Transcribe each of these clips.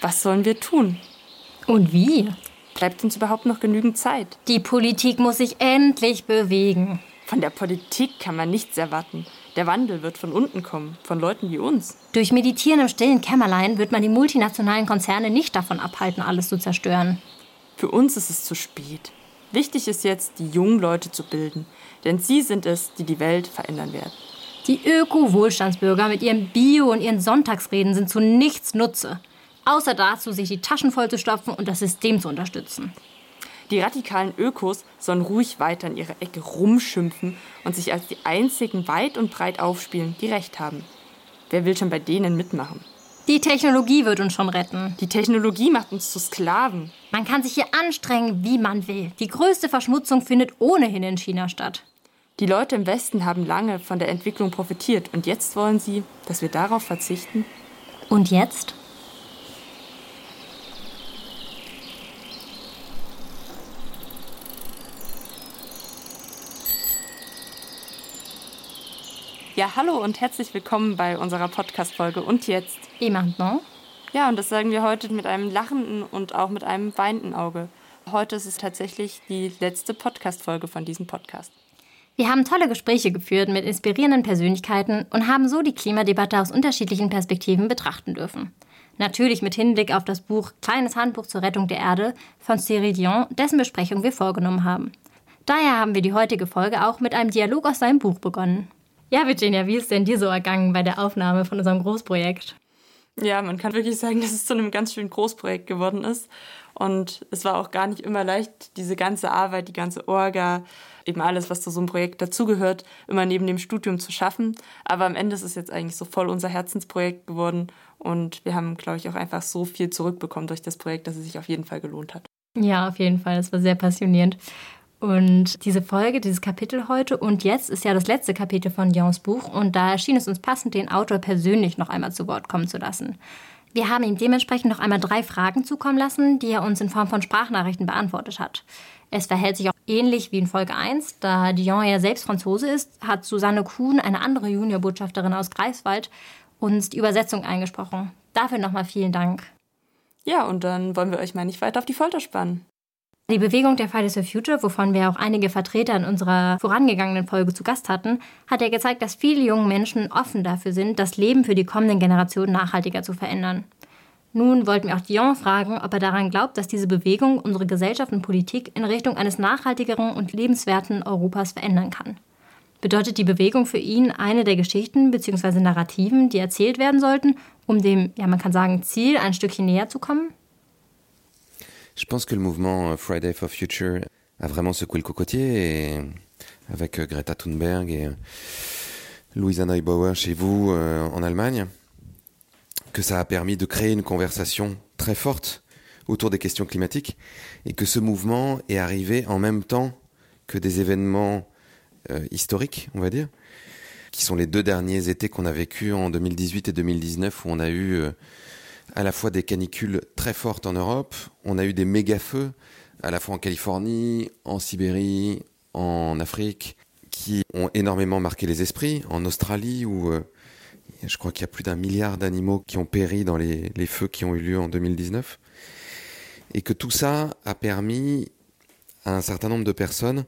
Was sollen wir tun? Und wie? Bleibt uns überhaupt noch genügend Zeit? Die Politik muss sich endlich bewegen. Von der Politik kann man nichts erwarten. Der Wandel wird von unten kommen, von Leuten wie uns. Durch Meditieren im stillen Kämmerlein wird man die multinationalen Konzerne nicht davon abhalten, alles zu zerstören. Für uns ist es zu spät. Wichtig ist jetzt, die jungen Leute zu bilden, denn sie sind es, die die Welt verändern werden. Die Öko-Wohlstandsbürger mit ihrem Bio und ihren Sonntagsreden sind zu nichts Nutze, außer dazu, sich die Taschen voll zu stopfen und das System zu unterstützen. Die radikalen Ökos sollen ruhig weiter in ihrer Ecke rumschimpfen und sich als die einzigen weit und breit aufspielen, die Recht haben. Wer will schon bei denen mitmachen? Die Technologie wird uns schon retten. Die Technologie macht uns zu Sklaven. Man kann sich hier anstrengen, wie man will. Die größte Verschmutzung findet ohnehin in China statt. Die Leute im Westen haben lange von der Entwicklung profitiert und jetzt wollen sie, dass wir darauf verzichten? Und jetzt? Ja, hallo und herzlich willkommen bei unserer Podcast-Folge Und jetzt? Et maintenant? Ja, und das sagen wir heute mit einem lachenden und auch mit einem weinenden Auge. Heute ist es tatsächlich die letzte Podcast-Folge von diesem Podcast. Wir haben tolle Gespräche geführt mit inspirierenden Persönlichkeiten und haben so die Klimadebatte aus unterschiedlichen Perspektiven betrachten dürfen. Natürlich mit Hinblick auf das Buch Kleines Handbuch zur Rettung der Erde von Cyril Dion, dessen Besprechung wir vorgenommen haben. Daher haben wir die heutige Folge auch mit einem Dialog aus seinem Buch begonnen. Ja, Virginia, wie ist denn dir so ergangen bei der Aufnahme von unserem Großprojekt? Ja, man kann wirklich sagen, dass es zu einem ganz schönen Großprojekt geworden ist. Und es war auch gar nicht immer leicht, diese ganze Arbeit, die ganze Orga, eben alles, was zu so einem Projekt dazugehört, immer neben dem Studium zu schaffen. Aber am Ende ist es jetzt eigentlich so voll unser Herzensprojekt geworden. Und wir haben, glaube ich, auch einfach so viel zurückbekommen durch das Projekt, dass es sich auf jeden Fall gelohnt hat. Ja, auf jeden Fall. Es war sehr passionierend. Und diese Folge, dieses Kapitel heute und jetzt ist ja das letzte Kapitel von Dions Buch und da erschien es uns passend, den Autor persönlich noch einmal zu Wort kommen zu lassen. Wir haben ihm dementsprechend noch einmal drei Fragen zukommen lassen, die er uns in Form von Sprachnachrichten beantwortet hat. Es verhält sich auch ähnlich wie in Folge 1, da Dion ja selbst Franzose ist, hat Susanne Kuhn, eine andere Juniorbotschafterin aus Greifswald, uns die Übersetzung eingesprochen. Dafür nochmal vielen Dank. Ja, und dann wollen wir euch mal nicht weiter auf die Folter spannen. Die Bewegung der Fridays for Future, wovon wir auch einige Vertreter in unserer vorangegangenen Folge zu Gast hatten, hat ja gezeigt, dass viele junge Menschen offen dafür sind, das Leben für die kommenden Generationen nachhaltiger zu verändern. Nun wollten wir auch Dion fragen, ob er daran glaubt, dass diese Bewegung unsere Gesellschaft und Politik in Richtung eines nachhaltigeren und lebenswerten Europas verändern kann. Bedeutet die Bewegung für ihn eine der Geschichten bzw. Narrativen, die erzählt werden sollten, um dem, ja man kann sagen, Ziel ein Stückchen näher zu kommen? Je pense que le mouvement euh, Friday for Future a vraiment secoué le cocotier et avec euh, Greta Thunberg et euh, Louisa Neubauer chez vous en Allemagne, que ça a permis de créer une conversation très forte autour des questions climatiques et que ce mouvement est arrivé en même temps que des événements historiques, on va dire, qui sont les deux derniers étés qu'on a vécu en 2018 et 2019 où on a eu à la fois des canicules très fortes en Europe, on a eu des méga-feux, à la fois en Californie, en Sibérie, en Afrique, qui ont énormément marqué les esprits, en Australie où euh, je crois qu'il y a plus d'un milliard d'animaux qui ont péri dans les, les, feux qui ont eu lieu en 2019. Et que tout ça a permis à un certain nombre de personnes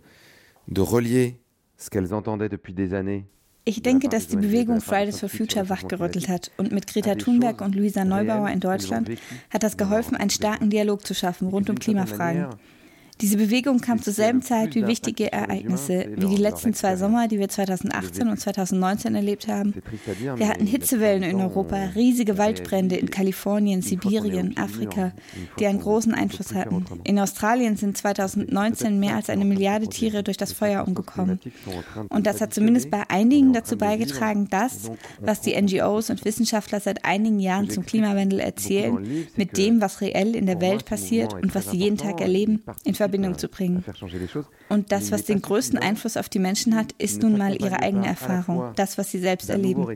de relier ce qu'elles entendaient depuis des années Ich denke, dass die Bewegung Fridays for Future wachgerüttelt hat. Und mit Greta Thunberg und Luisa Neubauer in Deutschland hat das geholfen, einen starken Dialog zu schaffen rund um Klimafragen. Diese Bewegung kam zur selben Zeit wie wichtige Ereignisse, wie die letzten zwei Sommer, die wir 2018 und 2019 erlebt haben. Wir hatten Hitzewellen in Europa, riesige Waldbrände in Kalifornien, Sibirien, Afrika, die einen großen Einfluss hatten. In Australien sind 2019 mehr als eine Milliarde Tiere durch das Feuer umgekommen. Und das hat zumindest bei einigen dazu beigetragen, das, was die NGOs und Wissenschaftler seit einigen Jahren zum Klimawandel erzählen, mit dem, was reell in der Welt passiert und was sie jeden Tag erleben, in Verbindung zu bringen. Und das, was den größten Einfluss auf die Menschen hat, ist nun mal ihre eigene Erfahrung, das, was sie selbst erleben.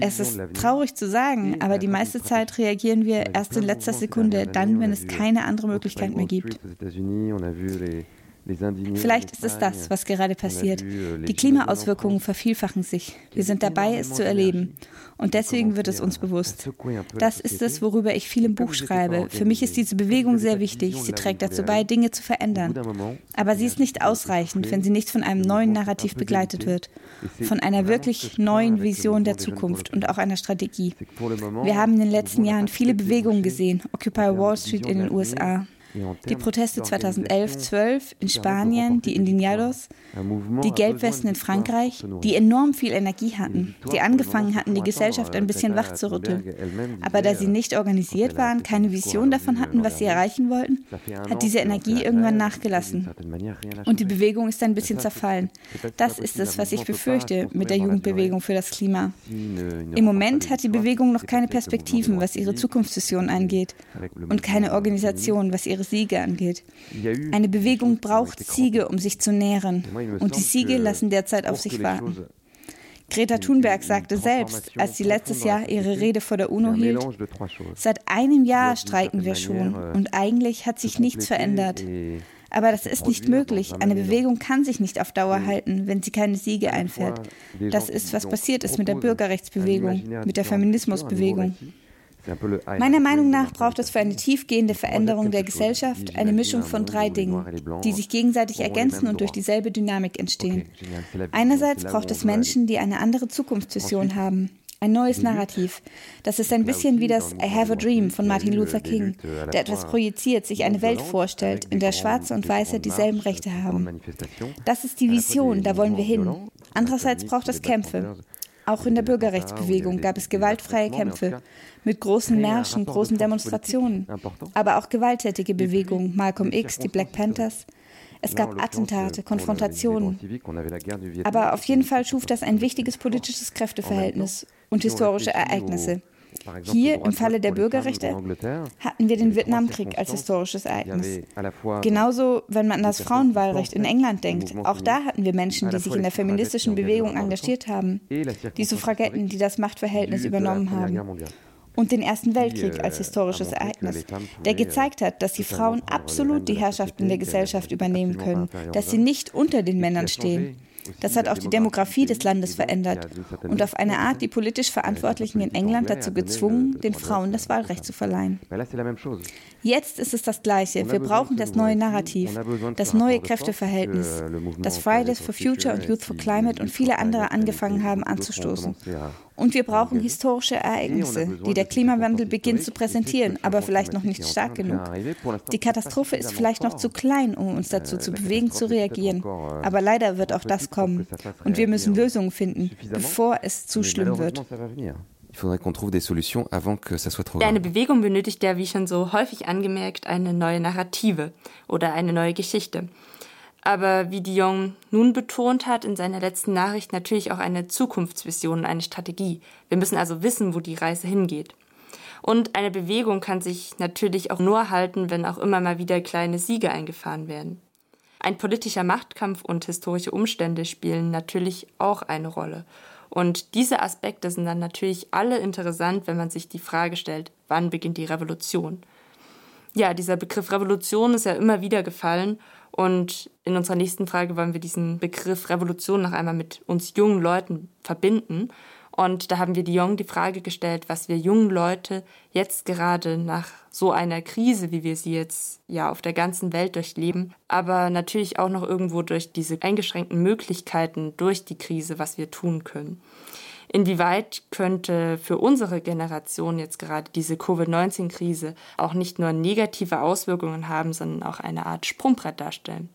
Es ist traurig zu sagen, aber die meiste Zeit reagieren wir erst in letzter Sekunde, dann, wenn es keine andere Möglichkeit mehr gibt. Vielleicht ist es das, was gerade passiert. Euh, Die Klimaauswirkungen vervielfachen sich. Wir sind dabei, es zu erleben. Und deswegen wird es uns bewusst. Das ist es, worüber ich viel im Buch schreibe. Für mich ist diese Bewegung sehr wichtig. Sie trägt dazu bei, Dinge zu verändern. Aber sie ist nicht ausreichend, wenn sie nicht von einem neuen Narrativ begleitet wird. Von einer wirklich neuen Vision der Zukunft und auch einer Strategie. Wir haben in den letzten Jahren viele Bewegungen gesehen. Occupy Wall Street in den USA, die Proteste 2011-12 in Spanien, die Indignados, die Gelbwesten in Frankreich, die enorm viel Energie hatten, die angefangen hatten, die Gesellschaft ein bisschen wach zu rütteln. Aber da sie nicht organisiert waren, keine Vision davon hatten, was sie erreichen wollten, hat diese Energie irgendwann nachgelassen. Und die Bewegung ist ein bisschen zerfallen. Das ist es, was ich befürchte mit der Jugendbewegung für das Klima. Im Moment hat die Bewegung noch keine Perspektiven, was ihre Zukunftsvision angeht und keine Organisation, was ihre ihre Siege angeht. Eine Bewegung braucht Siege, um sich zu nähren. Und die Siege lassen derzeit auf sich warten. Greta Thunberg sagte selbst, als sie letztes Jahr ihre Rede vor der UNO hielt, seit einem Jahr streiken wir schon euh, und eigentlich hat sich nichts verändert. Aber das ist nicht möglich. Eine Bewegung kann sich nicht auf Dauer halten, wenn sie keine Siege einfährt. Das ist, was passiert ist mit der Bürgerrechtsbewegung, mit der Feminismusbewegung. Meiner Meinung nach braucht es für eine tiefgehende Veränderung der Gesellschaft eine Mischung von drei Dingen, die sich gegenseitig ergänzen und durch dieselbe Dynamik entstehen. Einerseits braucht es Menschen, die eine andere Zukunftsvision haben. Ein neues Narrativ. Das ist ein bisschen wie das I Have a Dream von Martin Luther King, der etwas projiziert, sich eine Welt vorstellt, in der Schwarze und Weiße dieselben Rechte haben. Das ist die Vision, da wollen wir hin. Andererseits braucht es Kämpfe. Auch in der Bürgerrechtsbewegung gab es gewaltfreie Kämpfe mit großen Märschen, großen Demonstrationen, aber auch gewalttätige Bewegungen, Malcolm X, die Black Panthers. Es gab Attentate, Konfrontationen. Aber auf jeden Fall schuf das ein wichtiges politisches Kräfteverhältnis und historische Ereignisse. Hier im Falle der Bürgerrechte hatten wir den Vietnamkrieg als historisches Ereignis. Genauso, wenn man an das Frauenwahlrecht in England denkt. Auch da hatten wir Menschen, die sich in der feministischen Bewegung engagiert haben. Die Suffragetten, die das Machtverhältnis übernommen haben und den Ersten Weltkrieg als historisches Ereignis, der gezeigt hat, dass die Frauen absolut die Herrschaft in der Gesellschaft übernehmen können, dass sie nicht unter den Männern stehen. Das hat auch die Demografie des Landes verändert und auf eine Art die politisch Verantwortlichen in England dazu gezwungen, den Frauen das Wahlrecht zu verleihen. Jetzt ist es das Gleiche. Wir brauchen das neue Narrativ, das neue Kräfteverhältnis, das Fridays for Future und Youth for Climate und viele andere angefangen haben anzustoßen. Und wir brauchen historische Ereignisse, die der Klimawandel beginnt zu präsentieren, aber vielleicht noch nicht stark genug. Die Katastrophe ist vielleicht noch zu klein, um uns dazu zu bewegen, zu reagieren. Aber leider wird auch das kommen. Und wir müssen Lösungen finden, bevor es zu schlimm wird. Eine Bewegung benötigt ja, wie schon so häufig angemerkt, eine neue Narrative oder eine neue Geschichte aber wie Dion nun betont hat in seiner letzten Nachricht, natürlich auch eine Zukunftsvision eine Strategie. Wir müssen also wissen, wo die Reise hingeht. Und eine Bewegung kann sich natürlich auch nur halten, wenn auch immer mal wieder kleine Siege eingefahren werden. Ein politischer Machtkampf und historische Umstände spielen natürlich auch eine Rolle. Und diese Aspekte sind dann natürlich alle interessant, wenn man sich die Frage stellt, wann beginnt die Revolution? Ja, dieser Begriff Revolution ist ja immer wieder gefallen und in unserer nächsten Frage wollen wir diesen Begriff Revolution noch einmal mit uns jungen Leuten verbinden. Und da haben wir Dion die Frage gestellt, was wir jungen Leute jetzt gerade nach so einer Krise, wie wir sie jetzt ja auf der ganzen Welt durchleben, aber natürlich auch noch irgendwo durch diese eingeschränkten Möglichkeiten durch die Krise, was wir tun können. Inwieweit könnte für unsere Generation jetzt gerade diese Covid-19-Krise auch nicht nur negative Auswirkungen haben, sondern auch eine Art Sprungbrett darstellen?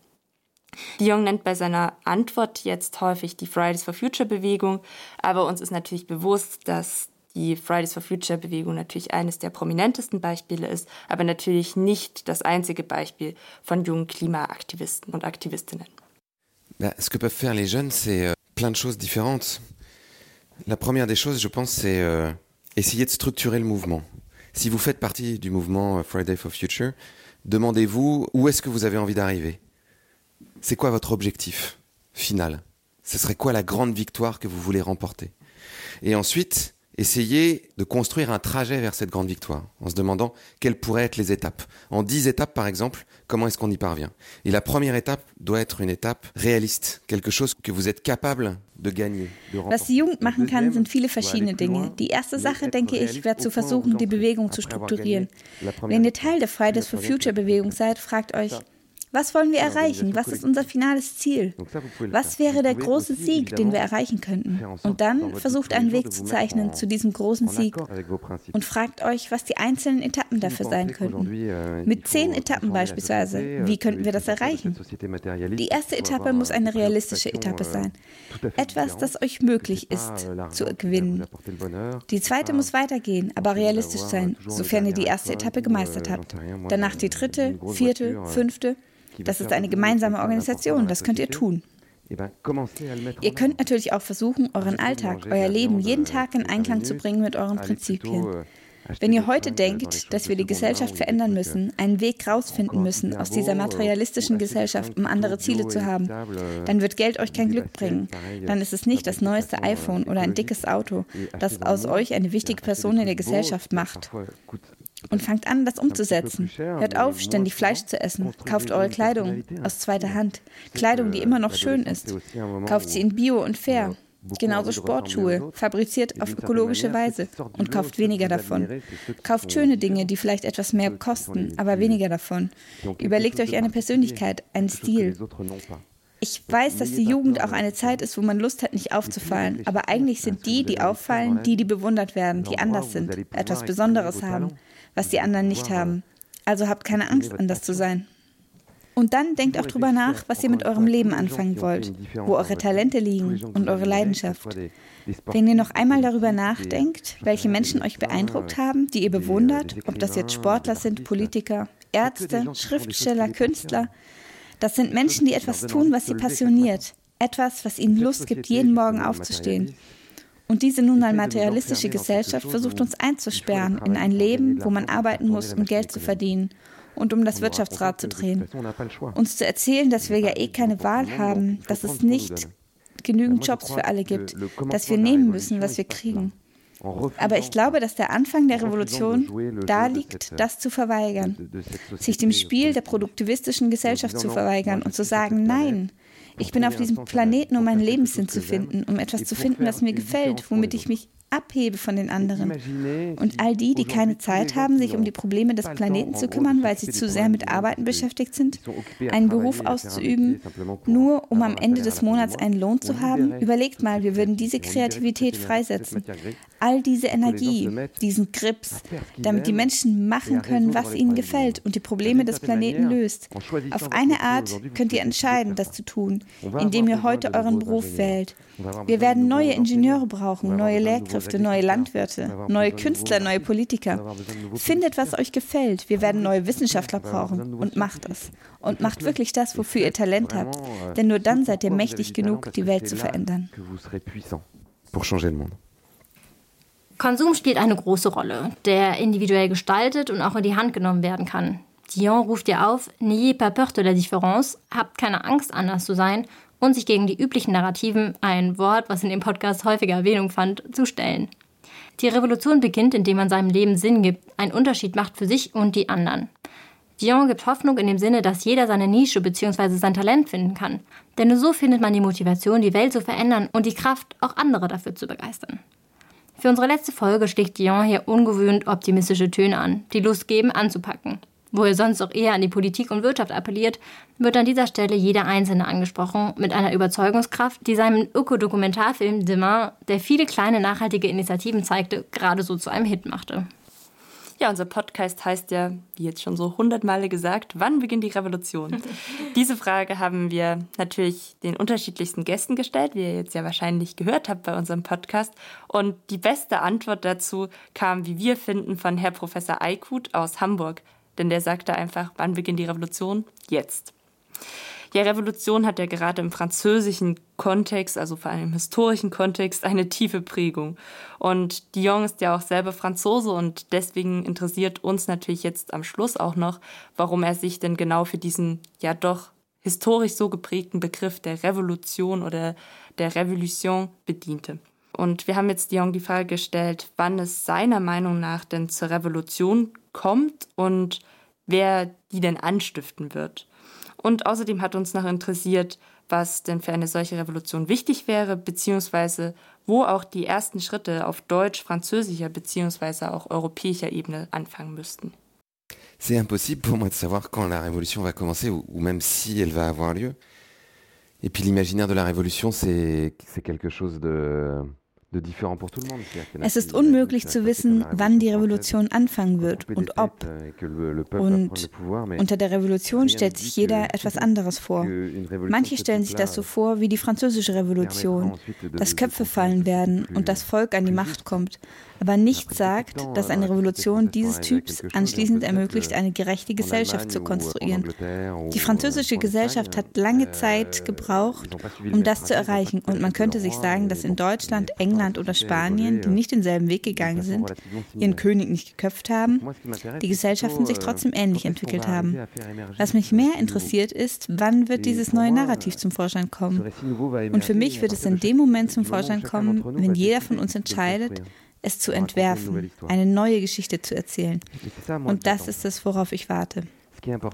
Dion nennt bei seiner Antwort jetzt häufig die Fridays for Future Bewegung, aber uns ist natürlich bewusst, dass die Fridays for Future Bewegung natürlich eines der prominentesten Beispiele ist, aber natürlich nicht das einzige Beispiel von jungen Klimaaktivisten und Aktivistinnen. Bah, ce que peuvent faire les jeunes, c'est euh, plein de choses différentes. La première des choses, je pense, c'est euh, essayer de structurer le mouvement. Si vous faites partie du mouvement euh, Friday for Future, demandez-vous où est-ce que vous avez envie d'arriver. C'est quoi votre objectif final? Ce serait quoi la grande victoire que vous voulez remporter? Et ensuite, essayer de construire un trajet vers cette grande victoire, en se demandant quelles pourraient être les étapes. En dix étapes, par exemple, comment est-ce qu'on y parvient? Et la première étape doit être une étape réaliste, quelque chose que vous êtes capable de gagner. De Was die Jugend machen kann, sind viele verschiedene Dinge. Die erste Sache, denke ich, wäre zu versuchen, die Bewegung zu strukturieren. Wenn ihr Teil der Fridays for Future Bewegung seid, fragt euch, was wollen wir erreichen? Was ist unser finales Ziel? Was wäre der große Sieg, den wir erreichen könnten? Und dann versucht einen Weg zu zeichnen zu diesem großen Sieg und fragt euch, was die einzelnen Etappen dafür sein könnten. Euh, Mit zehn Etappen beispielsweise, euh, wie könnten wir das erreichen? Die erste Etappe muss eine realistische Etappe euh, sein. Etwas, das euch möglich ist zu gewinnen. Die zweite muss weitergehen, aber realistisch sein, sofern ihr die erste Etappe gemeistert habt. Danach die dritte, vierte, fünfte. Das ist eine gemeinsame Organisation, das könnt ihr tun. Ihr könnt natürlich auch versuchen, euren Alltag, euer Leben jeden Tag in Einklang zu bringen mit euren Prinzipien. Euh, Wenn ihr heute denkt, dass wir die Gesellschaft verändern müssen, einen Weg rausfinden müssen aus dieser materialistischen Gesellschaft, um andere Ziele zu haben, dann wird Geld euch kein Glück bringen. Dann ist es nicht das neueste iPhone oder ein dickes Auto, das aus euch eine wichtige Person in der Gesellschaft macht und fangt an, das umzusetzen. Hört auf, ständig Fleisch zu essen. Kauft eure Kleidung aus zweiter Hand. Kleidung, die immer noch schön ist. Kauft sie in Bio und fair. Genauso Sportschuhe, fabriziert auf ökologische Weise und kauft weniger davon. Kauft schöne Dinge, die vielleicht etwas mehr kosten, aber weniger davon. Überlegt euch eine Persönlichkeit, einen Stil. Ich weiß, dass die Jugend auch eine Zeit ist, wo man Lust hat, nicht aufzufallen, aber eigentlich sind die, die auffallen, die, die bewundert werden, die anders sind, etwas Besonderes haben was die anderen nicht haben. Also habt keine Angst, anders zu sein. Und dann denkt auch drüber nach, was ihr mit eurem Leben anfangen wollt, wo eure Talente liegen und eure Leidenschaft. Wenn ihr noch einmal darüber nachdenkt, welche Menschen euch beeindruckt haben, die ihr bewundert, ob das jetzt Sportler sind, Politiker, Ärzte, Schriftsteller, Künstler, das sind Menschen, die etwas tun, was sie passioniert, etwas, was ihnen Lust gibt, jeden Morgen aufzustehen. Und diese nun mal materialistische Gesellschaft versucht uns einzusperren in ein Leben, wo man arbeiten muss, um Geld zu verdienen und um das Wirtschaftsrad zu drehen. Uns zu erzählen, dass wir ja eh keine Wahl haben, dass es nicht genügend Jobs für alle gibt, dass wir nehmen müssen, was wir kriegen. Aber ich glaube, dass der Anfang der Revolution da liegt, das zu verweigern, sich dem Spiel der produktivistischen Gesellschaft zu verweigern und zu sagen, nein, ich bin auf diesem Planeten, um meinen Lebenssinn zu finden, um etwas zu finden, das mir gefällt, womit ich mich abhebe von den anderen. Und all die, die keine Zeit haben, sich um die Probleme des Planeten zu kümmern, weil sie zu sehr mit Arbeiten beschäftigt sind, einen Beruf auszuüben, nur um am Ende des Monats einen Lohn zu haben, überlegt mal, wir würden diese Kreativität freisetzen. All diese Energie, diesen Grips, damit die Menschen machen können, was ihnen gefällt und die Probleme des Planeten löst. Auf eine Art könnt ihr entscheiden, das zu tun, indem ihr heute euren Beruf wählt. Wir werden neue Ingenieure brauchen, neue Lehrkräfte, neue Landwirte, neue Künstler, neue Politiker. Findet, was euch gefällt. Wir werden neue Wissenschaftler brauchen und macht es. Und macht wirklich das, wofür ihr Talent habt. Denn nur dann seid ihr mächtig genug, die Welt zu verändern. Konsum spielt eine große Rolle, der individuell gestaltet und auch in die Hand genommen werden kann. Dion ruft dir auf, n'ayez pas peur de la différence, habt keine Angst, anders zu sein und sich gegen die üblichen Narrativen, ein Wort, was in dem Podcast häufiger Erwähnung fand, zu stellen. Die Revolution beginnt, indem man seinem Leben Sinn gibt, einen Unterschied macht für sich und die anderen. Dion gibt Hoffnung in dem Sinne, dass jeder seine Nische bzw. sein Talent finden kann. Denn nur so findet man die Motivation, die Welt zu verändern und die Kraft, auch andere dafür zu begeistern. Für unsere letzte Folge schlägt Dion hier ungewöhnt optimistische Töne an, die Lust geben, anzupacken. Wo er sonst auch eher an die Politik und Wirtschaft appelliert, wird an dieser Stelle jeder Einzelne angesprochen, mit einer Überzeugungskraft, die seinem Ökodokumentarfilm Demain, der viele kleine nachhaltige Initiativen zeigte, gerade so zu einem Hit machte. Ja, unser Podcast heißt ja, wie jetzt schon so hundertmal gesagt, wann beginnt die Revolution? Diese Frage haben wir natürlich den unterschiedlichsten Gästen gestellt, wie ihr jetzt ja wahrscheinlich gehört habt bei unserem Podcast. Und die beste Antwort dazu kam, wie wir finden, von Herr Professor Eikut aus Hamburg denn der sagte einfach, wann beginnt die Revolution? Jetzt. Ja, Revolution hat ja gerade im französischen Kontext, also vor allem im historischen Kontext, eine tiefe Prägung. Und Dion ist ja auch selber Franzose und deswegen interessiert uns natürlich jetzt am Schluss auch noch, warum er sich denn genau für diesen ja doch historisch so geprägten Begriff der Revolution oder der Revolution bediente. Und wir haben jetzt Dion die Frage gestellt, wann es seiner Meinung nach denn zur Revolution kommt und wer die denn anstiften wird. Und außerdem hat uns noch interessiert, was denn für eine solche Revolution wichtig wäre, beziehungsweise wo auch die ersten Schritte auf deutsch, französischer beziehungsweise auch europäischer Ebene anfangen müssten. C'est impossible pour moi de savoir quand la révolution va commencer ou, ou même si elle va avoir lieu. Et puis l'imaginaire de la révolution, c'est quelque chose de, Es ist unmöglich zu wissen, wann die Revolution anfangen wird und ob. Euh, und unter der Revolution stellt sich jeder etwas anderes vor. Manche stellen sich das so vor wie die französische Revolution, dass Köpfe fallen werden und das Volk an die Macht kommt aber nichts sagt, dass eine Revolution dieses Typs anschließend ermöglicht, eine gerechte Gesellschaft zu konstruieren. Die französische Gesellschaft hat lange Zeit gebraucht, um das zu erreichen. Und man könnte sich sagen, dass in Deutschland, England oder Spanien, die nicht denselben Weg gegangen sind, ihren König nicht geköpft haben, die Gesellschaften sich trotzdem ähnlich entwickelt haben. Was mich mehr interessiert ist, wann wird dieses neue Narrativ zum Vorschein kommen? Und für mich wird es in dem Moment zum Vorschein kommen, wenn jeder von uns entscheidet, es zu entwerfen, eine neue Geschichte zu erzählen. Und das ist es, worauf ich warte.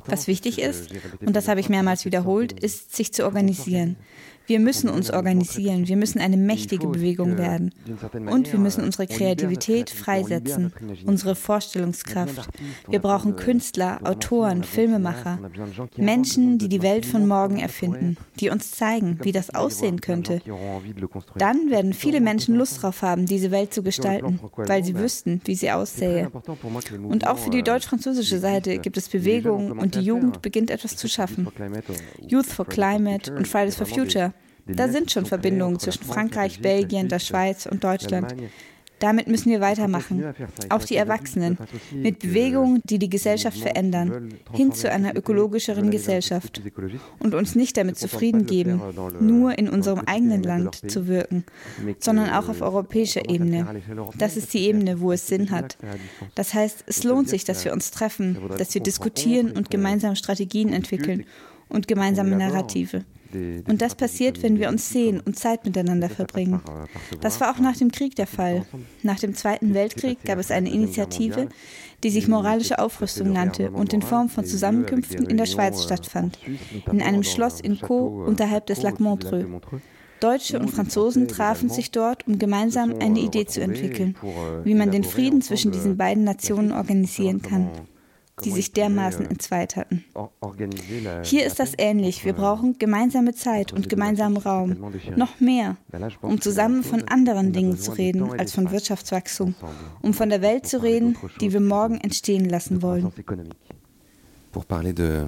Was wichtig ist, und das habe ich mehrmals wiederholt, ist, sich zu organisieren. Wir müssen uns organisieren, wir müssen eine mächtige Bewegung werden. Und wir müssen unsere Kreativität freisetzen, unsere Vorstellungskraft. Wir brauchen Künstler, Autoren, Filmemacher, Menschen, die die Welt von morgen erfinden, die uns zeigen, wie das aussehen könnte. Dann werden viele Menschen Lust darauf haben, diese Welt zu gestalten, weil sie wüssten, wie sie aussähe. Und auch für die deutsch-französische Seite gibt es Bewegungen und die Jugend beginnt etwas zu schaffen. Youth for Climate und Fridays for Future da sind schon Verbindungen zwischen Frankreich, Belgien, der Schweiz und Deutschland. Damit müssen wir weitermachen. Auch die Erwachsenen. Mit Bewegungen, die die Gesellschaft verändern. Hin zu einer ökologischeren Gesellschaft. Und uns nicht damit zufrieden geben, nur in unserem eigenen Land zu wirken, sondern auch auf europäischer Ebene. Das ist die Ebene, wo es Sinn hat. Das heißt, es lohnt sich, dass wir uns treffen, dass wir diskutieren und gemeinsam Strategien entwickeln und gemeinsame Narrative. Und das passiert, wenn wir uns sehen und Zeit miteinander verbringen. Das war auch nach dem Krieg der Fall. Nach dem Zweiten Weltkrieg gab es eine Initiative, die sich moralische Aufrüstung nannte und in Form von Zusammenkünften in der Schweiz stattfand, in einem Schloss in Caux unterhalb des Lac Montreux. Deutsche und Franzosen trafen sich dort, um gemeinsam eine Idee zu entwickeln, wie man den Frieden zwischen diesen beiden Nationen organisieren kann die sich dermaßen entzweit hatten. Hier ist das ähnlich. Wir brauchen gemeinsame Zeit und gemeinsamen Raum. Noch mehr, um zusammen von anderen Dingen zu reden als von Wirtschaftswachstum, um von der Welt zu reden, die wir morgen entstehen lassen wollen. Pour parler de,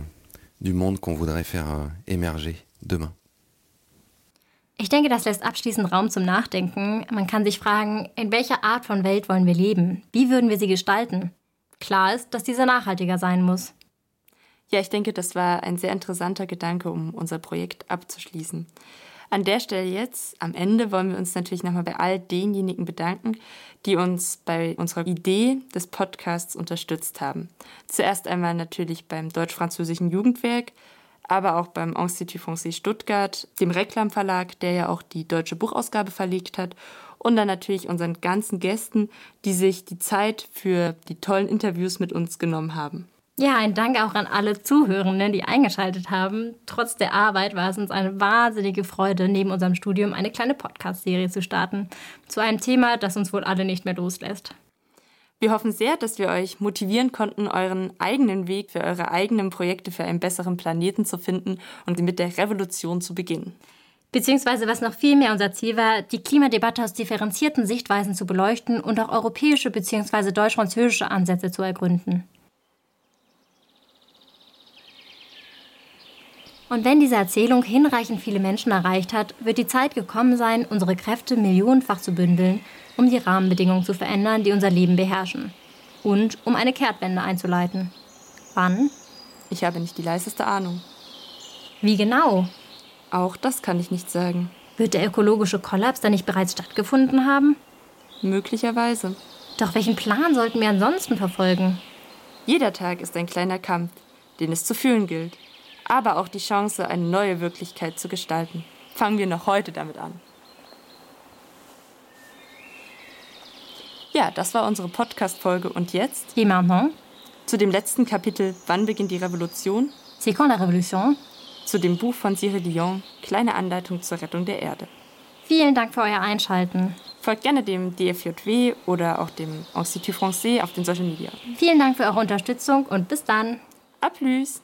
du monde qu'on voudrait faire euh, émerger demain. Ich denke, das lässt abschließend Raum zum Nachdenken. Man kann sich fragen, in welcher Art von Welt wollen wir leben? Wie würden wir sie gestalten? Klar ist, dass dieser nachhaltiger sein muss. Ja, ich denke, das war ein sehr interessanter Gedanke, um unser Projekt abzuschließen. An der Stelle jetzt, am Ende, wollen wir uns natürlich nochmal bei all denjenigen bedanken, die uns bei unserer Idee des Podcasts unterstützt haben. Zuerst einmal natürlich beim Deutsch-Französischen Jugendwerk, aber auch beim Institut Français Stuttgart, dem Reklam Verlag, der ja auch die deutsche Buchausgabe verlegt hat und dann natürlich unseren ganzen Gästen, die sich die Zeit für die tollen Interviews mit uns genommen haben. Ja, ein Dank auch an alle Zuhörenden, die eingeschaltet haben. Trotz der Arbeit war es uns eine wahnsinnige Freude, neben unserem Studium eine kleine Podcast-Serie zu starten. Zu einem Thema, das uns wohl alle nicht mehr loslässt. Wir hoffen sehr, dass wir euch motivieren konnten, euren eigenen Weg für eure eigenen Projekte für einen besseren Planeten zu finden und mit der Revolution zu beginnen. Beziehungsweise was noch viel mehr unser Ziel war, die Klimadebatte aus differenzierten Sichtweisen zu beleuchten und auch europäische bzw. deutsch-französische Ansätze zu ergründen. Und wenn diese Erzählung hinreichend viele Menschen erreicht hat, wird die Zeit gekommen sein, unsere Kräfte millionenfach zu bündeln, um die Rahmenbedingungen zu verändern, die unser Leben beherrschen. Und um eine Kehrtwende einzuleiten. Wann? Ich habe nicht die leiseste Ahnung. Wie genau? Auch das kann ich nicht sagen. Wird der ökologische Kollaps da nicht bereits stattgefunden haben? Möglicherweise. Doch welchen Plan sollten wir ansonsten verfolgen? Jeder Tag ist ein kleiner Kampf, den es zu fühlen gilt. Aber auch die Chance, eine neue Wirklichkeit zu gestalten. Fangen wir noch heute damit an. Ja, das war unsere Podcast-Folge. Und jetzt? Et maintenant? Zu dem letzten Kapitel Wann beginnt die Revolution? C'est quand la révolution? Zu dem Buch von Cyril Dion Kleine Anleitung zur Rettung der Erde. Vielen Dank für euer Einschalten. Folgt gerne dem DFJW oder auch dem Institut Français auf den Social Media. Vielen Dank für eure Unterstützung und bis dann. A plus!